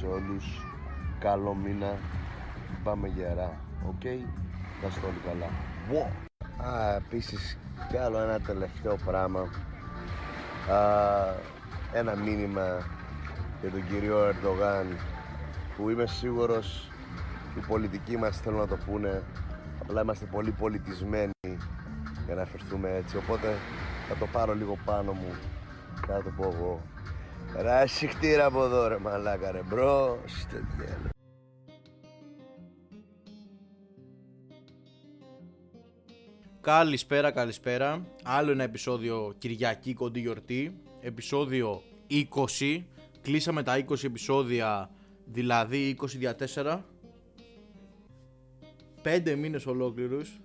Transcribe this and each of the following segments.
σε όλους. Καλό μήνα. Πάμε γερά. Οκ. Okay. Να είστε όλοι καλά. Wow. Α, επίσης κι άλλο ένα τελευταίο πράγμα. Α, ένα μήνυμα για τον κύριο Ερντογάν που είμαι σίγουρος οι πολιτικοί μας θέλουν να το πούνε απλά είμαστε πολύ πολιτισμένοι για να αφεθούμε έτσι οπότε θα το πάρω λίγο πάνω μου και θα το πω εγώ Ρε συχτήρα από εδώ ρε μαλάκα ρε μπρος Καλησπέρα, καλησπέρα. Άλλο ένα επεισόδιο Κυριακή κοντή γιορτή. Επεισόδιο 20. Κλείσαμε τα 20 επεισόδια, δηλαδή 20 δια 4. 5 μήνες ολόκληρους.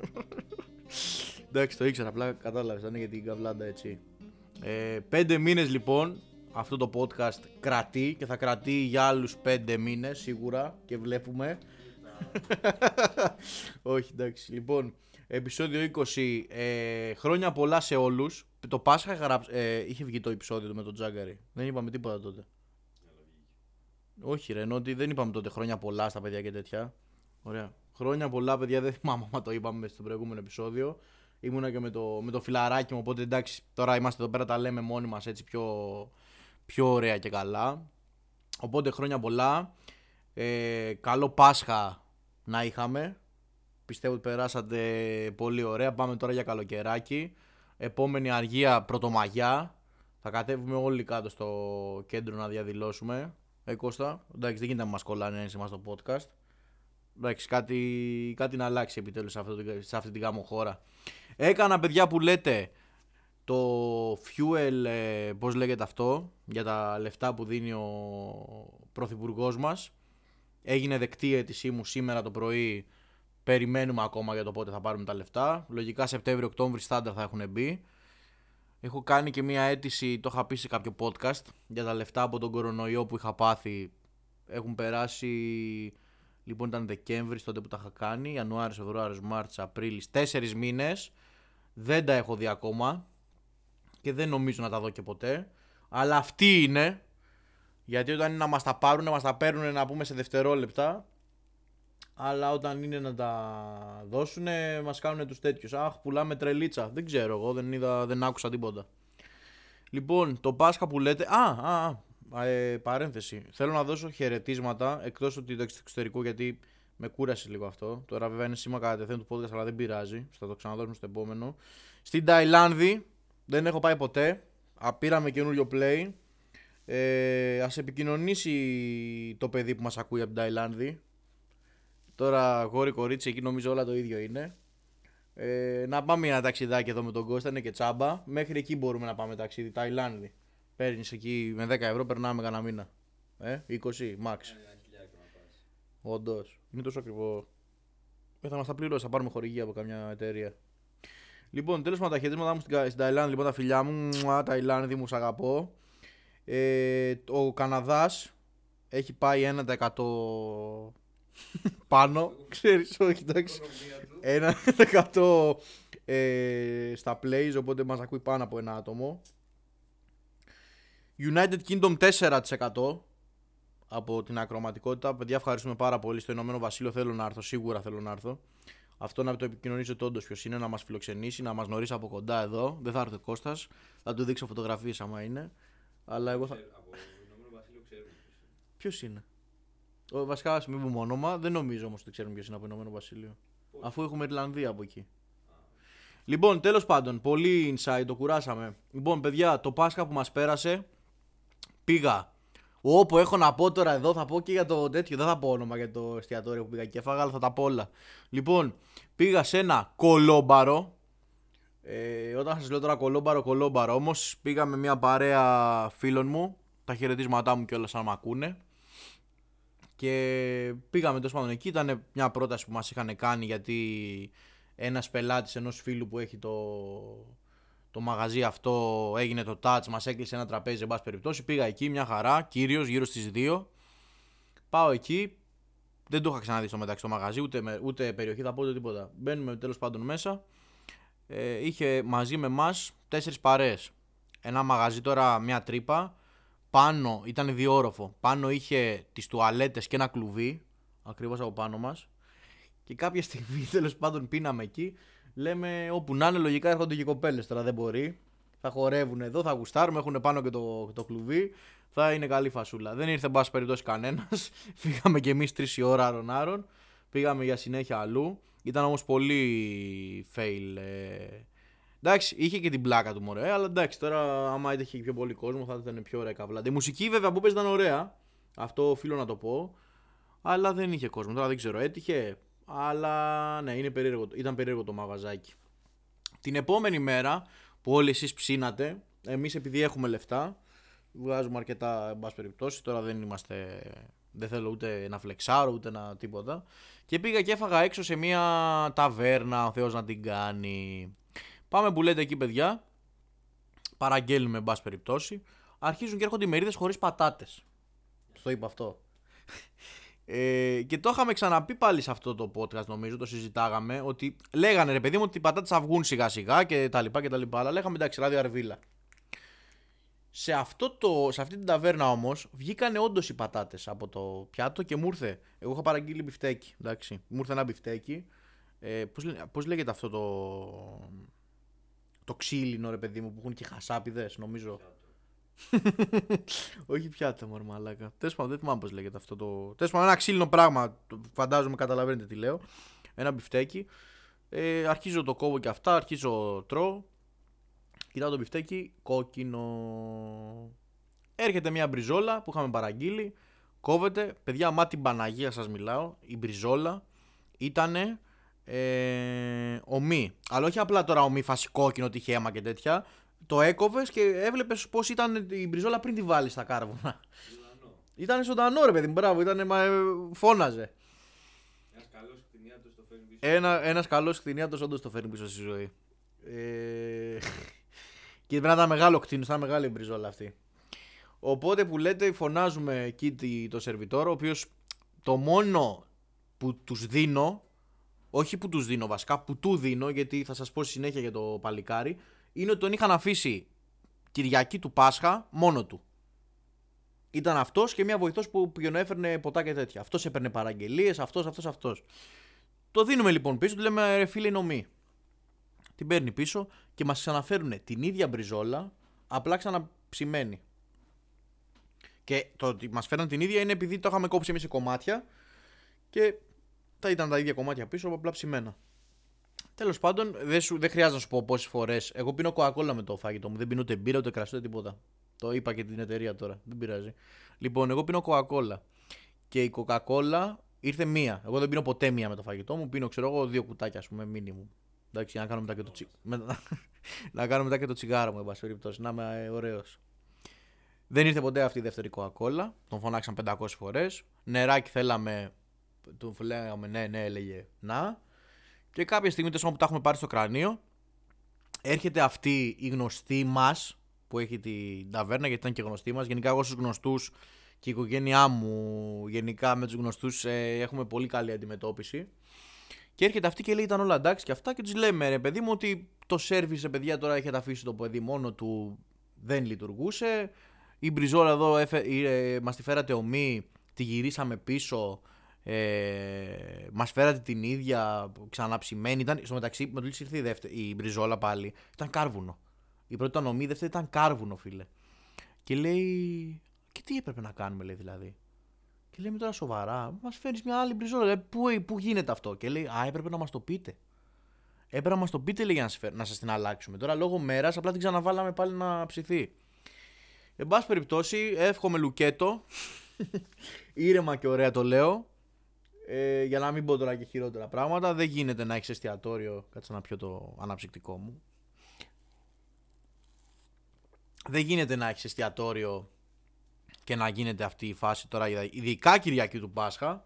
Εντάξει, το ήξερα, απλά κατάλαβες, ήταν για την καβλάντα έτσι. Ε, 5 μήνες λοιπόν, αυτό το podcast κρατεί και θα κρατεί για άλλους 5 μήνες σίγουρα και βλέπουμε. Όχι, εντάξει. Λοιπόν, επεισόδιο 20. Ε, χρόνια πολλά σε όλους. Το Πάσχα γράψ, ε, είχε βγει το επεισόδιο με τον Τζάγκαρη. Δεν είπαμε τίποτα τότε. Όχι ρε, ενώ ότι δεν είπαμε τότε χρόνια πολλά στα παιδιά και τέτοια. Ωραία. Χρόνια πολλά παιδιά, δεν θυμάμαι αν το είπαμε στο προηγούμενο επεισόδιο. Ήμουνα και με το, με το φιλαράκι μου, οπότε εντάξει, τώρα είμαστε εδώ πέρα, τα λέμε μόνοι μας έτσι πιο, πιο ωραία και καλά. Οπότε χρόνια πολλά. Ε, καλό Πάσχα να είχαμε. Πιστεύω ότι περάσατε πολύ ωραία. Πάμε τώρα για καλοκαιράκι. Επόμενη αργία Πρωτομαγιά. Θα κατέβουμε όλοι κάτω στο κέντρο να διαδηλώσουμε. Ε, Κώστα, εντάξει, δεν γίνεται να μας κολλάνε έτσι στο podcast. Εντάξει, κάτι, κάτι να αλλάξει επιτέλους σε, αυτό, σε αυτή την γάμο χώρα. Έκανα παιδιά που λέτε το fuel, ε, πώς λέγεται αυτό, για τα λεφτά που δίνει ο πρωθυπουργός μας. Έγινε δεκτή η αίτησή μου σήμερα το πρωί. Περιμένουμε ακόμα για το πότε θα πάρουμε τα λεφτά. Λογικά Σεπτέμβριο-Οκτώβριο στάνταρ θα έχουν μπει. Έχω κάνει και μία αίτηση, το είχα πει σε κάποιο podcast, για τα λεφτά από τον κορονοϊό που είχα πάθει. Έχουν περάσει, λοιπόν ήταν Δεκέμβρης τότε που τα είχα κάνει, Ιανουάριο, Φεβρουάριο, Μάρτιο, Απρίλης, τέσσερις μήνες. Δεν τα έχω δει ακόμα και δεν νομίζω να τα δω και ποτέ. Αλλά αυτή είναι, γιατί όταν είναι να μας τα πάρουν, να μας τα παίρνουν να πούμε σε δευτερόλεπτα, αλλά όταν είναι να τα δώσουν, μας κάνουν τους τέτοιους. Αχ, πουλάμε τρελίτσα. Δεν ξέρω εγώ, δεν, είδα, δεν άκουσα τίποτα. Λοιπόν, το Πάσχα που λέτε... Α, α, α ε, παρένθεση. Θέλω να δώσω χαιρετίσματα, εκτός ότι το εξωτερικό, γιατί με κούρασε λίγο αυτό. Τώρα βέβαια είναι σήμα κατά του podcast, αλλά δεν πειράζει. Θα το ξαναδώσουμε στο επόμενο. Στην Ταϊλάνδη, δεν έχω πάει ποτέ. Πήραμε καινούριο play. Ε, ας επικοινωνήσει το παιδί που μας ακούει από την Ταϊλάνδη. Τώρα γόρι κορίτσι εκεί νομίζω όλα το ίδιο είναι. Ε, να πάμε ένα ταξιδάκι εδώ με τον Κώστα, είναι και τσάμπα. Μέχρι εκεί μπορούμε να πάμε ταξίδι, Ταϊλάνδη. Παίρνεις εκεί με 10 ευρώ, περνάμε κανένα μήνα. Ε, 20, max. Όντως. Είναι τόσο ακριβό. Ε, θα μας τα πληρώσει, θα πάρουμε χορηγία από καμιά εταιρεία. Λοιπόν, τέλος πάντων, τα χαιρετίσματα μου στην Ταϊλάνδη, λοιπόν, τα φιλιά μου. Μουα, Ταϊλάνδη, μου σ' αγαπώ. Ε, ο Καναδάς έχει πάει 1% πάνω. Ξέρεις, όχι, εντάξει. 1% ε, στα plays, οπότε μας ακούει πάνω από ένα άτομο. United Kingdom 4% από την ακροματικότητα. Παιδιά, ευχαριστούμε πάρα πολύ. Στο Ηνωμένο Βασίλειο θέλω να έρθω, σίγουρα θέλω να έρθω. Αυτό να το επικοινωνήσω όντως ποιος είναι, να μας φιλοξενήσει, να μας γνωρίσει από κοντά εδώ. Δεν θα έρθει ο Κώστας. Θα του δείξω φωτογραφίες άμα είναι. Αλλά εγώ θα. Από Ηνωμένο Βασίλειο ξέρουμε ποιος είναι. Ο, βασικά, ας μην πούμε όνομα. Δεν νομίζω όμως ότι ξέρουμε ποιος είναι από Ηνωμένο Βασίλειο. Αφού έχουμε Ιρλανδία από εκεί. Λοιπόν, τέλος πάντων, πολύ inside, το κουράσαμε. Λοιπόν, παιδιά, το Πάσχα που μας πέρασε, πήγα. Όπου έχω να πω τώρα εδώ, θα πω και για το τέτοιο. Δεν θα πω όνομα για το εστιατόριο που πήγα και έφαγα, αλλά θα τα πω όλα. Λοιπόν, πήγα σε ένα κολόμπαρο. Ε, όταν σας λέω τώρα κολόμπαρο, κολόμπαρο όμως, πήγα με μια παρέα φίλων μου. Τα χαιρετίσματά μου κιόλας αν με ακούνε. Και πήγαμε τόσο πάντων εκεί. Ήταν μια πρόταση που μας είχαν κάνει γιατί ένας πελάτης ενός φίλου που έχει το, το μαγαζί αυτό έγινε το touch, μας έκλεισε ένα τραπέζι, εν πάση περιπτώσει. Πήγα εκεί, μια χαρά, κύριο, γύρω στις 2. Πάω εκεί. Δεν το είχα ξαναδεί στο μεταξύ το μαγαζί, ούτε, ούτε περιοχή, θα πω ούτε τίποτα. Μπαίνουμε τέλος πάντων μέσα. Ε, είχε μαζί με εμά τέσσερις παρέ. Ένα μαγαζί τώρα, μια τρύπα πάνω ήταν διόροφο. Πάνω είχε τις τουαλέτες και ένα κλουβί, ακριβώς από πάνω μας. Και κάποια στιγμή τέλος πάντων πίναμε εκεί. Λέμε όπου να είναι, λογικά έρχονται και κοπέλες τώρα δεν μπορεί. Θα χορεύουν εδώ, θα γουστάρουμε, έχουν πάνω και το, το κλουβί. Θα είναι καλή φασούλα. Δεν ήρθε, εν πάση περιπτώσει, κανένας. Φύγαμε κι εμείς τρεις η ώρα άρον-άρον. Πήγαμε για συνέχεια αλλού. Ήταν όμως πολύ fail. Ε... Εντάξει, είχε και την πλάκα του μωρέ, αλλά εντάξει, τώρα άμα είχε πιο πολύ κόσμο θα ήταν πιο ωραία καβλά. Η μουσική βέβαια που παίζει ήταν ωραία. Αυτό οφείλω να το πω. Αλλά δεν είχε κόσμο. Τώρα δεν ξέρω, έτυχε. Αλλά ναι, είναι περίεργο, ήταν περίεργο το μαγαζάκι. Την επόμενη μέρα που όλοι εσείς ψήνατε, εμείς επειδή έχουμε λεφτά, βγάζουμε αρκετά εν πάση περιπτώσει, τώρα δεν είμαστε, δεν θέλω ούτε να φλεξάρω ούτε να τίποτα. Και πήγα και έφαγα έξω σε μια ταβέρνα, ο Θεός να την κάνει. Πάμε που λέτε εκεί παιδιά, παραγγέλνουμε εν πάση περιπτώσει, αρχίζουν και έρχονται οι μερίδες χωρίς πατάτες. Το είπα αυτό. Ε, και το είχαμε ξαναπεί πάλι σε αυτό το podcast, νομίζω, το συζητάγαμε. Ότι λέγανε ρε παιδί μου ότι οι πατάτες θα βγουν σιγά σιγά και τα λοιπά και τα λοιπά. Αλλά λέγαμε εντάξει, ράδιο αρβίλα. Σε, αυτό το, σε αυτή την ταβέρνα όμως βγήκανε όντως οι πατάτες από το πιάτο και μου ήρθε. Εγώ είχα παραγγείλει μπιφτέκι. Εντάξει. Μου ήρθε ένα μπιφτέκι. Ε, πώς, πώς λέγεται αυτό το. Το ξύλινο ρε παιδί μου που έχουν και χασάπηδες, νομίζω. Όχι πιάτα, μωρ μαλάκα. Τέλος πάντων, δεν θυμάμαι πώς λέγεται αυτό το. Τέλος πάντων, ένα ξύλινο πράγμα. Φαντάζομαι, καταλαβαίνετε τι λέω. Ένα μπιφτέκι. Ε, αρχίζω το κόβω και αυτά, αρχίζω τρώω. Κοιτάω το μπιφτέκι, κόκκινο. Έρχεται μια μπριζόλα που είχαμε παραγγείλει. Κόβεται. Παιδιά, μα την Παναγία σας μιλάω. Η μπριζόλα ήταν ε, ομή. Αλλά όχι απλά τώρα ομή φάση κόκκινο, τυχαίμα και τέτοια το έκοβες και έβλεπες πώς ήταν η μπριζόλα πριν τη βάλεις στα κάρβουνα. Ήταν ζωντανό ρε παιδί μου, μπράβο, ήταν, μα, ε, φώναζε. Ένας καλός κτηνίατο το φέρνει πίσω. Ένα, ένας καλός κτηνίατο όντως το φέρνει πίσω στη ζωή. Ε... και πρέπει να ήταν μεγάλο κτίνο, ήταν μεγάλη η μπριζόλα αυτή. Οπότε που λέτε, φωνάζουμε εκεί το σερβιτόρο, ο οποίος το μόνο που τους δίνω, όχι που τους δίνω βασικά, που του δίνω, γιατί θα σας πω συνέχεια για το παλικάρι, είναι ότι τον είχαν αφήσει Κυριακή του Πάσχα μόνο του. Ήταν αυτός και μια βοηθός που έφερνε ποτά και τέτοια. Αυτός έπαιρνε παραγγελίες, αυτός, αυτός, αυτός. Το δίνουμε λοιπόν πίσω, του λέμε ρε φίλε νομή. Την παίρνει πίσω και μας ξαναφέρουν την ίδια μπριζόλα, απλά ξαναψημένη. Και το ότι μας φέραν την ίδια είναι επειδή το είχαμε κόψει εμείς σε κομμάτια και θα ήταν τα ίδια κομμάτια πίσω, απλά ψημένα. Τέλος πάντων, δεν, σου, δεν χρειάζεται να σου πω πόσες φορές. Εγώ πίνω κοκακόλα με το φάγητο μου. Δεν πίνω ούτε μπύρα, ούτε κρασί, ούτε τίποτα. Το είπα και την εταιρεία τώρα. Δεν πειράζει. Λοιπόν, εγώ πίνω κοκακόλα. Και η κοκακόλα ήρθε μία. Εγώ δεν πίνω ποτέ μία με το φαγητό μου. Πίνω, ξέρω εγώ, δύο κουτάκια, ας πούμε, μήνυμου. Εντάξει, να κάνω μετά και το, τσι... να κάνω μετά και το τσιγάρο μου, εν πάση περιπτώσει. Να είμαι ωραίος. Δεν ήρθε ποτέ αυτή η δεύτερη κοκακόλα. Τον φωνάξαν 500 φορές. Νεράκι θέλαμε. Του λέγαμε ναι, ναι, έλεγε να. Και κάποια στιγμή που τα έχουμε πάρει στο κρανίο, έρχεται αυτή η γνωστή μας που έχει την ταβέρνα, γιατί ήταν και γνωστή μας. Γενικά, εγώ στους γνωστούς και η οικογένειά μου, γενικά με τους γνωστούς, ε, έχουμε πολύ καλή αντιμετώπιση. Και έρχεται αυτή και λέει: Ήταν όλα εντάξει και αυτά. Και του λέμε: Ρε παιδί μου, ότι το σερβις, παιδιά, τώρα έχετε αφήσει το παιδί μόνο του, δεν λειτουργούσε. Η μπριζόλα εδώ ε, μας τη φέρατε ομή, τη γυρίσαμε πίσω ε, Μας φέρατε την ίδια ξαναψημένη. Ήταν, στο μεταξύ, με το ήρθε η, δεύτερη, η μπριζόλα πάλι. Ήταν κάρβουνο. Η πρώτη ήταν ομή, η δεύτερη ήταν κάρβουνο, φίλε. Και λέει. Και τι έπρεπε να κάνουμε, λέει δηλαδή; Και λέμε τώρα σοβαρά, μας φέρνεις μια άλλη μπριζόλα. Λέει, πού, πού γίνεται αυτό; Και λέει, Α, έπρεπε να μας το πείτε. Έπρεπε να μας το πείτε, λέει, για να, να σας την αλλάξουμε. Τώρα λόγω μέρας απλά την ξαναβάλαμε πάλι να ψηθεί. Εν πάση περιπτώσει, εύχομαι λουκέτο. Ήρεμα και ωραία το λέω. Ε, για να μην πω τώρα και χειρότερα πράγματα, δεν γίνεται να έχεις εστιατόριο. Κάτσε να πιω το αναψυκτικό μου. Δεν γίνεται να έχεις εστιατόριο και να γίνεται αυτή η φάση τώρα, ειδικά Κυριακή του Πάσχα.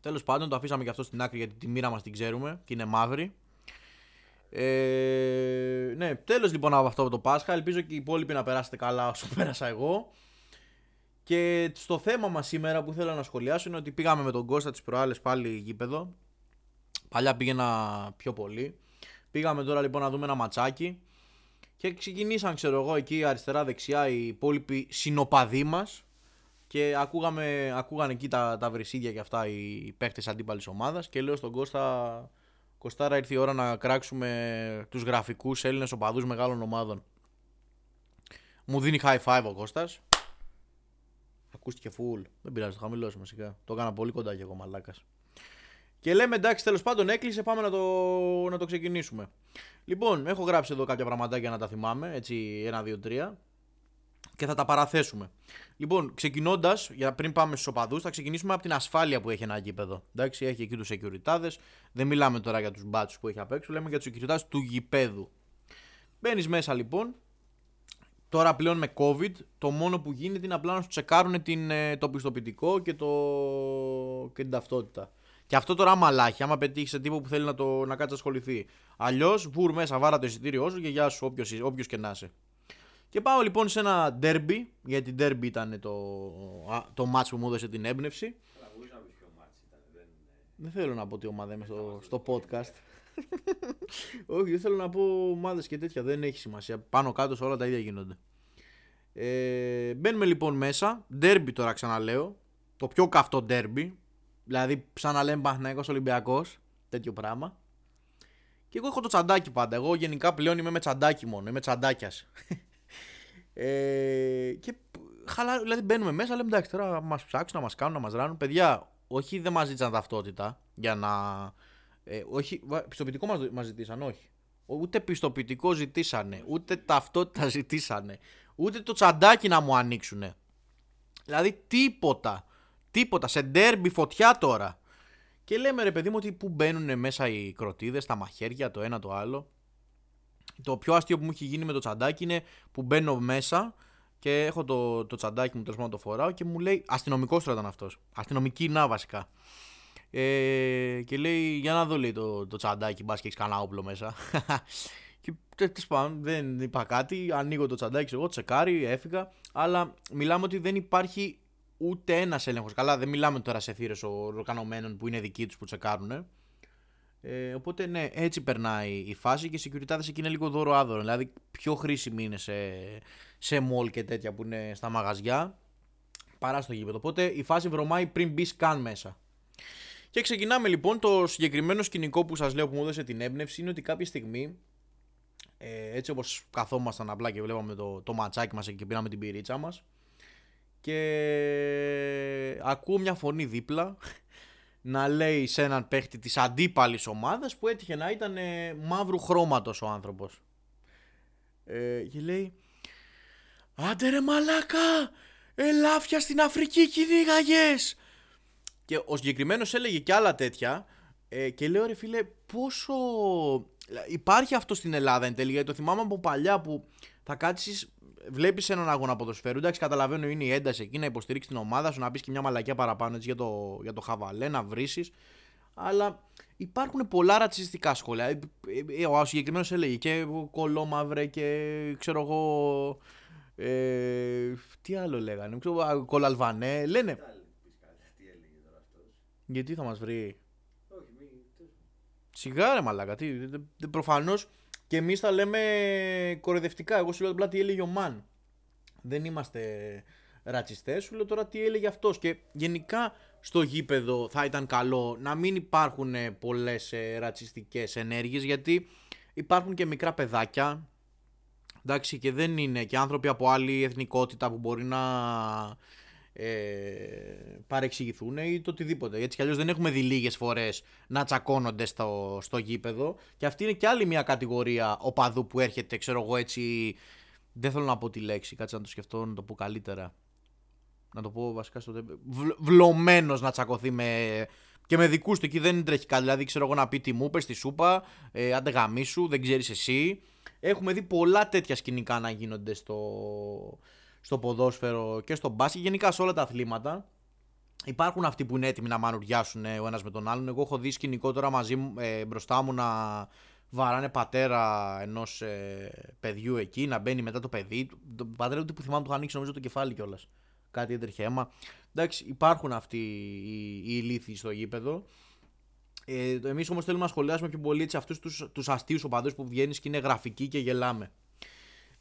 Τέλος πάντων, το αφήσαμε και αυτό στην άκρη γιατί τη μοίρα μας την ξέρουμε και είναι μαύρη. Ε, ναι, τέλος λοιπόν από αυτό το Πάσχα. Ελπίζω και οι υπόλοιποι να περάσετε καλά όσο πέρασα εγώ. Και στο θέμα μας σήμερα που ήθελα να σχολιάσω είναι ότι πήγαμε με τον Κώστα τις προάλλες πάλι γήπεδο. Παλιά πήγαινα πιο πολύ. Πήγαμε τώρα λοιπόν να δούμε ένα ματσάκι. Και ξεκινήσαν, ξέρω εγώ, εκεί αριστερά-δεξιά οι υπόλοιποι συνοπαδοί μας. Και ακούγαμε, ακούγαν εκεί τα, τα βρυσίδια και αυτά οι παίχτε αντίπαλης ομάδας. Και λέω στον Κώστα, Κωστάρα ήρθε η ώρα να κράξουμε τους γραφικούς Έλληνες οπαδούς μεγάλων ομάδων. Μου δίνει high five ο Κώστας. Ακούστηκε full. Δεν πειράζει, το χαμηλώσουμε σιγά. Το έκανα πολύ κοντά και εγώ μαλάκας. Και λέμε εντάξει, τέλος πάντων έκλεισε, πάμε να το, να το ξεκινήσουμε. Λοιπόν, έχω γράψει εδώ κάποια πραγματάκια να τα θυμάμαι. Έτσι, ένα, δύο, τρία. Και θα τα παραθέσουμε. Λοιπόν, ξεκινώντας, για πριν πάμε στους οπαδούς, θα ξεκινήσουμε από την ασφάλεια που έχει ένα γήπεδο. Εντάξει, έχει εκεί τους security. Δεν μιλάμε τώρα για τους μπάτσους που έχει απ' έξω, λέμε για τους security του γηπέδου. Μπαίνεις μέσα λοιπόν, Τώρα πλέον με COVID το μόνο που γίνεται είναι απλά να σου τσεκάρουν την, ε, το πιστοποιητικό και, το, και την ταυτότητα. Και αυτό τώρα άμα λάχει, άμα πετύχεις σε τύπο που θέλει να, το, να κάτσει ασχοληθεί. Αλλιώς βούρ μέσα, βάρα το εισιτήριό σου και γεια σου, όποιος και να είσαι. Και πάω λοιπόν σε ένα derby, γιατί derby ήταν το, το match που μου έδωσε την έμπνευση. Δεν θέλω να πω τι ομάδα είμαι στο, στο podcast. Όχι, δεν θέλω να πω ομάδες και τέτοια. Δεν έχει σημασία. Πάνω κάτω σε όλα τα ίδια γίνονται. Ε, μπαίνουμε λοιπόν μέσα. Ντέρμπι τώρα ξαναλέω. Το πιο καυτό ντέρμπι. Δηλαδή, ξαναλέμε Παναγιώ Ολυμπιακός. Τέτοιο πράγμα. Και εγώ έχω το τσαντάκι πάντα. Εγώ γενικά πλέον είμαι με τσαντάκι μόνο. Είμαι τσαντάκιας. ε, και χαλά, δηλαδή μπαίνουμε μέσα, λέμε εντάξει τώρα μας ψάξουν, να μας κάνουν, να μας ράνουν. Παιδιά, όχι δεν μας ζήτησαν ταυτότητα για να ε, όχι, πιστοποιητικό μας, μας ζητήσαν, όχι. Ούτε πιστοποιητικό ζητήσανε, ούτε ταυτότητα ζητήσανε, ούτε το τσαντάκι να μου ανοίξουνε. Δηλαδή τίποτα, τίποτα, σε ντέρμπι φωτιά τώρα. Και λέμε ρε παιδί μου ότι που μπαίνουν μέσα οι κροτίδες, τα μαχαίρια, το ένα το άλλο. Το πιο αστείο που μου έχει γίνει με το τσαντάκι είναι που μπαίνω μέσα και έχω το, το τσαντάκι μου τέλος το φοράω και μου λέει αστυνομικός τώρα ήταν αυτός. Αστυνομική να βασικά. Ε, και λέει, για να δω λέει, το, το τσαντάκι, μπας και έχεις κανένα όπλο μέσα. και τέλο πάντων δεν είπα κάτι. Ανοίγω το τσαντάκι, εγώ τσεκάρει, έφυγα. Αλλά μιλάμε ότι δεν υπάρχει ούτε ένας έλεγχος. Καλά, δεν μιλάμε τώρα σε θύρες οργανωμένων που είναι δικοί τους που τσεκάρουν. Ε, οπότε ναι, έτσι περνάει η φάση και οι security εκεί είναι λίγο δώρο άδωρο. Δηλαδή, πιο χρήσιμη είναι σε, σε mall και τέτοια που είναι στα μαγαζιά παρά στο γήπεδο. Οπότε η φάση βρωμάει πριν μπεις καν μέσα. Και ξεκινάμε λοιπόν το συγκεκριμένο σκηνικό που σας λέω που μου έδωσε την έμπνευση είναι ότι κάποια στιγμή ε, έτσι όπως καθόμασταν απλά και βλέπαμε το, το ματσάκι μας και πήραμε την πυρίτσα μας και ακούω μια φωνή δίπλα να λέει σε έναν παίχτη της αντίπαλης ομάδας που έτυχε να ήταν ε, μαύρου χρώματος ο άνθρωπος. Ε, και λέει «Άντε ρε μαλάκα, ελάφια στην Αφρική κυνήγαγες, και ο συγκεκριμένος έλεγε και άλλα τέτοια. Ε, και λέω ρε φίλε, πόσο. Υπάρχει αυτό στην Ελλάδα εν τέλει. Γιατί το θυμάμαι από παλιά που θα κάτσεις, βλέπεις έναν αγώνα ποδοσφαίρου. Εντάξει, καταλαβαίνω είναι η ένταση εκεί να υποστηρίξεις την ομάδα σου, να πεις και μια μαλακιά παραπάνω έτσι, για, το, για το χαβαλέ, να βρει. Αλλά υπάρχουν πολλά ρατσιστικά σχόλια. Ε, ε, ο συγκεκριμένος έλεγε και κολόμαυρε και ξέρω εγώ. Ε, τι άλλο λέγανε, ξέρω, κολαλβανέ. Λένε. Γιατί θα μας βρει; Όχι, μη... Σιγά ρε μαλάκα, τι, προφανώς και εμείς τα λέμε κορεδευτικά. Εγώ σου λέω απλά τι έλεγε ο Μαν. Δεν είμαστε ρατσιστές, σου λέω τώρα τι έλεγε αυτός. Και γενικά στο γήπεδο θα ήταν καλό να μην υπάρχουν πολλές ε, ρατσιστικές ενέργειες γιατί υπάρχουν και μικρά παιδάκια εντάξει και δεν είναι και άνθρωποι από άλλη εθνικότητα που μπορεί να ε, παρεξηγηθούν ή το οτιδήποτε. Έτσι κι αλλιώς δεν έχουμε δει λίγες φορές να τσακώνονται στο, στο γήπεδο. Και αυτή είναι και άλλη μια κατηγορία οπαδού που έρχεται, ξέρω εγώ έτσι. Δεν θέλω να πω τη λέξη, κάτσε να το σκεφτώ να το πω καλύτερα. Να το πω βασικά στο. Βλωμένος να τσακωθεί με. Και με δικούς του εκεί δεν τρέχει κάτι. Δηλαδή, ξέρω εγώ να πει τι μου είπες στη σούπα, ε, άντε γαμίσου, δεν ξέρεις εσύ. Έχουμε δει πολλά τέτοια σκηνικά να γίνονται στο, στο ποδόσφαιρο και στο μπάσκετ, γενικά σε όλα τα αθλήματα. Υπάρχουν αυτοί που είναι έτοιμοι να μανουριάσουν ο ένας με τον άλλον. Εγώ έχω δει σκηνικό τώρα μαζί μου, ε, μπροστά μου να βαράνε πατέρα ενός ε, παιδιού εκεί, να μπαίνει μετά το παιδί. Το πατέρα του που θυμάμαι του είχα ανοίξει νομίζω το κεφάλι κιόλας. Κάτι έτρεχε αίμα. Εντάξει, υπάρχουν αυτοί οι, οι ηλίθιοι στο γήπεδο. Ε, Εμείς όμως θέλουμε να σχολιάσουμε πιο πολύ αυτούς τους αστείους οπαδούς που βγαίνεις και είναι γραφικοί και γελάμε.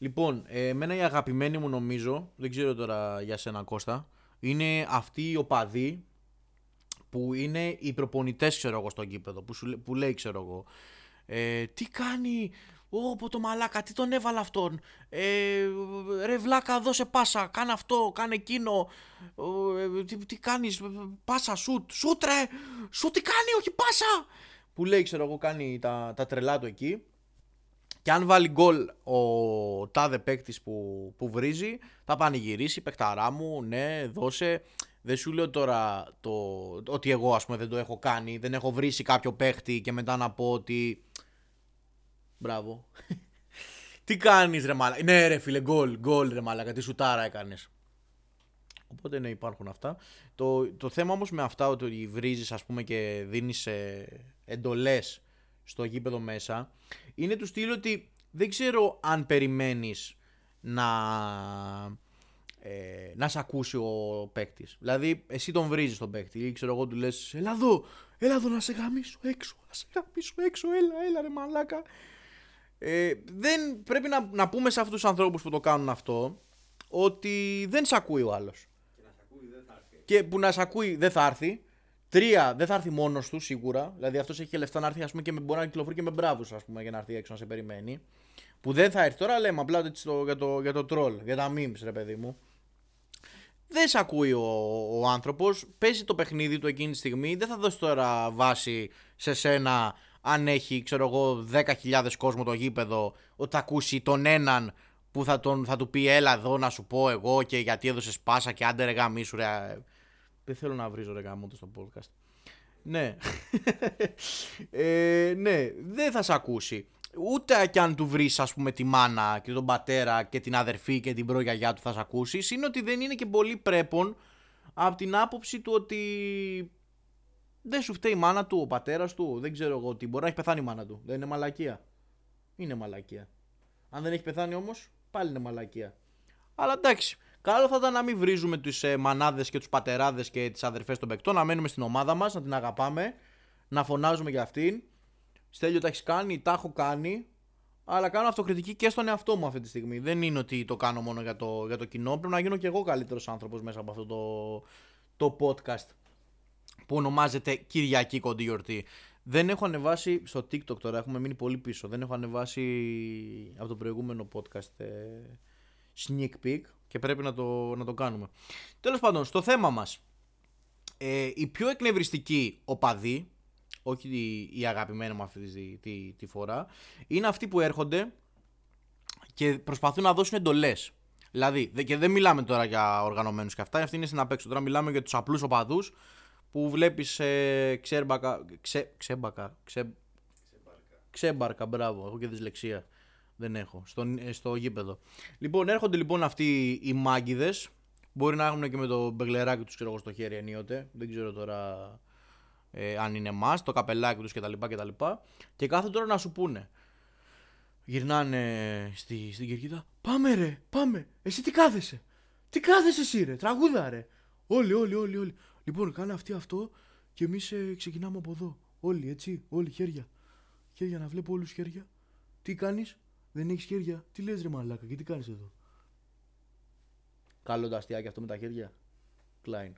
Λοιπόν, ε, εμένα η αγαπημένη μου νομίζω, δεν ξέρω τώρα για σένα Κώστα, είναι αυτοί οι οπαδοί που είναι οι προπονητές ξέρω εγώ στο γήπεδο, που, σου, που λέει ξέρω εγώ, ε, τι κάνει, Ω, το μαλάκα, τι τον έβαλε αυτόν. Ε, ρε βλάκα, δώσε πάσα, κάνε αυτό, κάνε εκείνο. Ε, τι, τι κάνεις, πάσα, σουτ, σουτ ρε, σουτ τι κάνει, όχι πάσα. Που λέει, ξέρω εγώ, κάνει τα, τα τρελά του εκεί. Και αν βάλει γκολ ο τάδε παίκτης που, που βρίζει, θα πανηγυρίσει, παικταρά μου, ναι, δώσε. Δεν σου λέω τώρα το, ότι εγώ ας πούμε δεν το έχω κάνει, δεν έχω βρήσει κάποιο παίκτη και μετά να πω ότι Μπράβο. τι κάνεις, ρε μάλακα. Ναι, ρε φίλε, γκολ, γκολ, ρε μάλακα. Τι σουτάρα έκανες. Οπότε ναι, υπάρχουν αυτά. Το, το θέμα όμως με αυτά ότι βρίζεις, ας πούμε, και δίνεις ε, εντολές στο γήπεδο μέσα είναι του στυλ ότι δεν ξέρω αν περιμένεις να. Ε, να σε ακούσει ο παίκτης. Δηλαδή, εσύ τον βρίζεις τον παίκτη ή ξέρω εγώ του λες: Ελά εδώ, έλα εδώ να σε γαμίσω έξω, να σε γαμίσω έξω, έλα, έλα ρε μαλάκα. Ε, δεν πρέπει να, να πούμε σε αυτούς τους ανθρώπους που το κάνουν αυτό ότι δεν σε ακούει ο άλλος. Και, να ακούει, δεν θα έρθει. και που να σε ακούει δεν θα έρθει. Τρία, δεν θα έρθει μόνος του σίγουρα. Δηλαδή αυτός έχει και λεφτά να έρθει ας πούμε, και με, μπορεί να κυκλοφορεί και με μπράβους για να έρθει έξω να σε περιμένει. Που δεν θα έρθει τώρα, λέμε απλά έτσι για, το, για το troll, για τα memes, ρε παιδί μου. Δεν σε ακούει ο, ο άνθρωπος. Παίζει το παιχνίδι του εκείνη τη στιγμή. Δεν θα δώσει τώρα βάση σε σένα αν έχει, ξέρω εγώ, 10.000 κόσμο το γήπεδο, ότι θα ακούσει τον έναν που θα, τον, θα του πει έλα εδώ να σου πω εγώ και γιατί έδωσες πάσα και άντε ρε γαμίσου ρε. Δεν θέλω να βρίζω ρε γαμότο στο podcast. Ναι. ε, ναι, δεν θα σε ακούσει. Ούτε κι αν του βρεις, ας πούμε, τη μάνα και τον πατέρα και την αδερφή και την προγιαγιά του θα σε ακούσεις. Είναι ότι δεν είναι και πολύ πρέπον από την άποψη του ότι δεν σου φταίει η μάνα του, ο πατέρας του, δεν ξέρω εγώ τι. Μπορεί να έχει πεθάνει η μάνα του. Δεν είναι μαλακία. Είναι μαλακία. Αν δεν έχει πεθάνει όμως, πάλι είναι μαλακία. Αλλά εντάξει. Καλό θα ήταν να μην βρίζουμε του ε, μανάδες και τους πατεράδες και τις αδερφές των παικτών, να μένουμε στην ομάδα μας, να την αγαπάμε, να φωνάζουμε για αυτήν. Στέλιο τα έχεις κάνει, τα έχω κάνει, αλλά κάνω αυτοκριτική και στον εαυτό μου αυτή τη στιγμή. Δεν είναι ότι το κάνω μόνο για το, για το κοινό. Πρέπει να γίνω και εγώ καλύτερος άνθρωπος μέσα από αυτό το, το podcast που ονομάζεται Κυριακή Κοντή Γιορτή. Δεν έχω ανεβάσει στο TikTok τώρα, έχουμε μείνει πολύ πίσω. Δεν έχω ανεβάσει από το προηγούμενο podcast ε, sneak peek και πρέπει να το, να το κάνουμε. Τέλος πάντων, στο θέμα μας. Ε, η πιο εκνευριστική οπαδή, όχι η, η αγαπημένη μου αυτή τη, τη, τη, φορά, είναι αυτοί που έρχονται και προσπαθούν να δώσουν εντολές. Δηλαδή, και δεν μιλάμε τώρα για οργανωμένους και αυτά, αυτή είναι στην απέξω. Τώρα μιλάμε για τους απλούς οπαδούς που βλέπεις ε, ξέρμπακα, ξέ, ξέμπακα, ξέ, ξέμπαρκα, μπράβο, έχω και δυσλεξία. Δεν έχω, στο, ε, στο γήπεδο. Λοιπόν, έρχονται λοιπόν αυτοί οι μάγκηδες. Μπορεί να έχουν και με το μπεγλεράκι τους ξέρω, στο χέρι ενίοτε. Δεν ξέρω τώρα ε, αν είναι εμά, το καπελάκι τους κτλ. Και, και κάθονται τώρα να σου πούνε. Γυρνάνε στη, στην κερκίδα. Πάμε ρε, πάμε. Εσύ τι κάθεσαι; Τι κάθεσαι εσύ ρε, τραγούδα ρε. Όλοι, όλοι, όλοι, όλοι. Λοιπόν, κάνε αυτή αυτό και εμείς ε, ξεκινάμε από εδώ. Όλοι, έτσι, όλοι χέρια. Χέρια να βλέπω όλους χέρια. Τι κάνεις, δεν έχεις χέρια. Τι λες, ρε Μαλάκα, και τι κάνεις εδώ. Καλό το αστειάκι αυτό με τα χέρια. Κλάιν.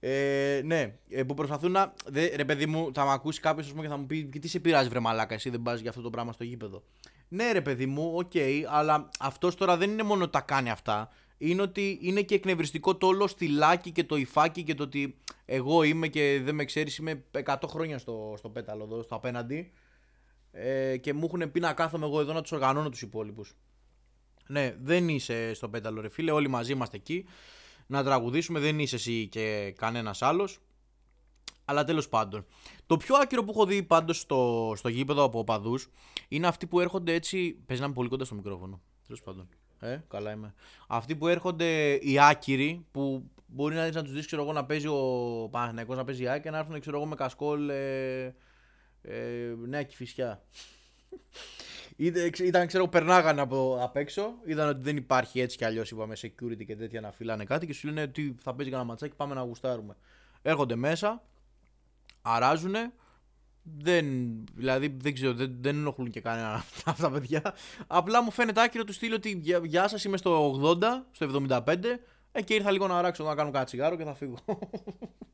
Ε, ναι, ε, που προσπαθούν να. Δε, ρε παιδί μου, θα με ακούσει κάποιος και θα μου πει: Και τι σε πειράζει, βρε Μαλάκα, εσύ δεν πας για αυτό το πράγμα στο γήπεδο. Ναι, ρε παιδί μου, οκ, okay, αλλά αυτός τώρα δεν είναι μόνο ότι τα κάνει αυτά είναι ότι είναι και εκνευριστικό το όλο στυλάκι και το υφάκι και το ότι εγώ είμαι και δεν με ξέρεις, είμαι 100 χρόνια στο, στο πέταλο εδώ, στο απέναντι. Ε, και μου έχουν πει να κάθομαι εγώ εδώ να τους οργανώνω τους υπόλοιπους. Ναι, δεν είσαι στο πέταλο, ρε φίλε. Όλοι μαζί είμαστε εκεί να τραγουδήσουμε. Δεν είσαι εσύ και κανένας άλλος. Αλλά τέλος πάντων. Το πιο άκυρο που έχω δει πάντως στο, στο γήπεδο από οπαδούς είναι αυτοί που έρχονται έτσι. Παίζει να είμαι πολύ κοντά στο μικρόφωνο. Τέλος πάντων. Ε, καλά είμαι. Αυτοί που έρχονται οι άκυροι, που μπορεί να, να τους δεις εγώ να παίζει ο Παναθηναϊκός να παίζει άκυρο και να έρθουν ξέρω εγώ με κασκόλ ε, ε, νέα κυφισιά. Ήταν, ξέρω, περνάγανε από απ' έξω, είδαν ότι δεν υπάρχει έτσι κι αλλιώς, είπαμε, security και τέτοια να φυλάνε κάτι και σου λένε ότι θα παίζει κανένα ματσάκι, πάμε να γουστάρουμε. Έρχονται μέσα, αράζουνε, δεν, δηλαδή δεν ξέρω, δεν, δεν ενοχλούν και κανένα αυτά τα παιδιά. Απλά μου φαίνεται άκυρο του στυλ ότι γεια, γεια σας, είμαι στο 80, στο 75 ε, και ήρθα λίγο ν' αράξω να κάνω κάτι τσιγάρο και θα φύγω.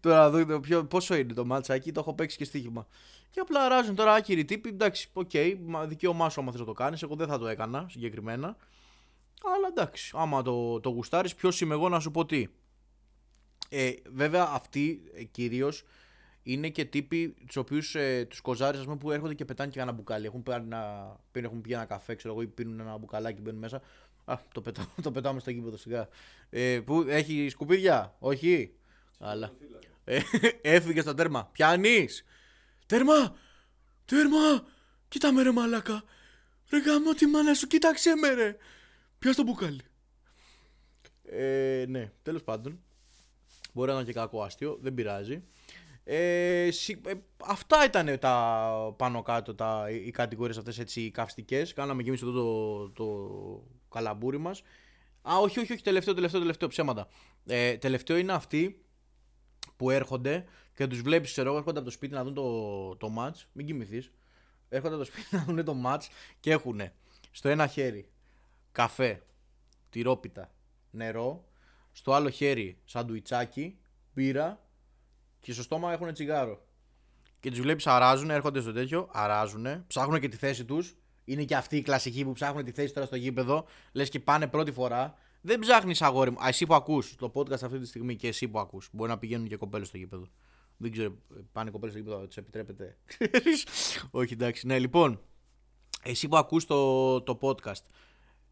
τώρα δείτε ποιο, πόσο είναι το ματσάκι, το έχω παίξει και στοίχημα. Και απλά αράζουν τώρα άκυροι τύποι. Εντάξει, οκ, okay, δικαίωμά σου άμα θες να το κάνεις. Εγώ δεν θα το έκανα συγκεκριμένα. Αλλά εντάξει, άμα το, το γουστάρεις, ποιος είμαι εγώ να σου πω τι. Ε, βέβαια, αυτοί ε, κυρίως είναι και τύποι τους οποίους ε, τους κοζάρεις που έρχονται και πετάνε και ένα μπουκάλι. Έχουν, πάρει ένα, έχουν πιει ένα καφέ, ξέρω εγώ, ή πίνουν ένα μπουκαλάκι και μπαίνουν μέσα. Α, το, πετά, το πετάμε στο γήπεδο σιγά. Ε, που έχει σκουπίδια, όχι; Αλλά. Ε, έφυγε στο τέρμα. Πιάνεις. Τέρμα! Τέρμα! Κοίτα με ρε μαλάκα. Ρε γάμο τη μάνα σου, κοίταξε με ρε. Πιάσ' το μπουκάλι. Ε, ναι, τέλος πάντων. Μπορεί να είναι και κακό αστείο, δεν πειράζει. Ε, ε, αυτά ήταν τα πάνω κάτω τα, οι κατηγορίες αυτές έτσι καυστικές. Κάναμε και εμείς εδώ το, το καλαμπούρι μας. Α, όχι, όχι, όχι, τελευταίο, τελευταίο, τελευταίο, ψέματα. Ε, τελευταίο είναι αυτοί που έρχονται και τους βλέπεις, ξέρω εγώ, έρχονται από το σπίτι να δουν το, το match. Μην κοιμηθείς. Έρχονται από το σπίτι να δουν το match και έχουν στο ένα χέρι καφέ, τυρόπιτα, νερό. Στο άλλο χέρι σαντουιτσάκι, μπύρα και στο στόμα έχουν τσιγάρο. Και τους βλέπεις αράζουν, έρχονται στο τέτοιο, αράζουν, ψάχνουν και τη θέση τους. Είναι και αυτοί οι κλασικοί που ψάχνουν τη θέση τώρα στο γήπεδο. Λες και πάνε πρώτη φορά. Δεν ψάχνεις αγόρι μου. Α, εσύ που ακούς το podcast αυτή τη στιγμή και εσύ που ακούς. Μπορεί να πηγαίνουν και κοπέλες στο γήπεδο. Δεν ξέρω, πάνε κοπέλες στο γήπεδο, τους επιτρέπετε. Όχι, εντάξει. Ναι, λοιπόν, εσύ που ακούς το, το podcast.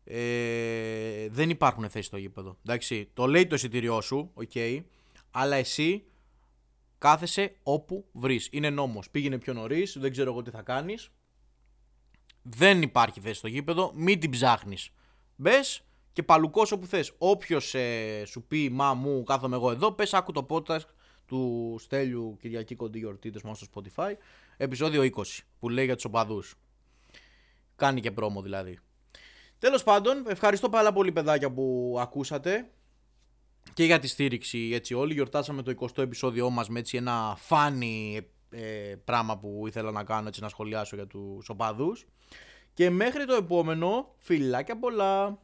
Ε, δεν υπάρχουν θέσεις στο γήπεδο. Εντάξει, το λέει το εισιτήριό σου, OK, okay, αλλά εσύ Κάθεσαι όπου βρεις. Είναι νόμος. Πήγαινε πιο νωρίς, δεν ξέρω εγώ τι θα κάνεις. Δεν υπάρχει θέση στο γήπεδο, μην την ψάχνεις. Μπες και παλουκός όπου θες. Όποιος ε, σου πει Μα μου, κάθομαι εγώ εδώ, πες άκου το podcast του Στέλιου Κυριακή Κοντή Γιορτή στο Spotify, επεισόδιο 20, που λέει για τους οπαδούς. Κάνει και πρόμο δηλαδή. Τέλος πάντων, ευχαριστώ πάρα πολύ παιδάκια που ακούσατε και για τη στήριξη έτσι όλοι. Γιορτάσαμε το 20ο επεισόδιό μας με έτσι ένα φάνη ε, πράγμα που ήθελα να κάνω έτσι να σχολιάσω για τους οπαδούς. Και μέχρι το επόμενο, φιλάκια πολλά!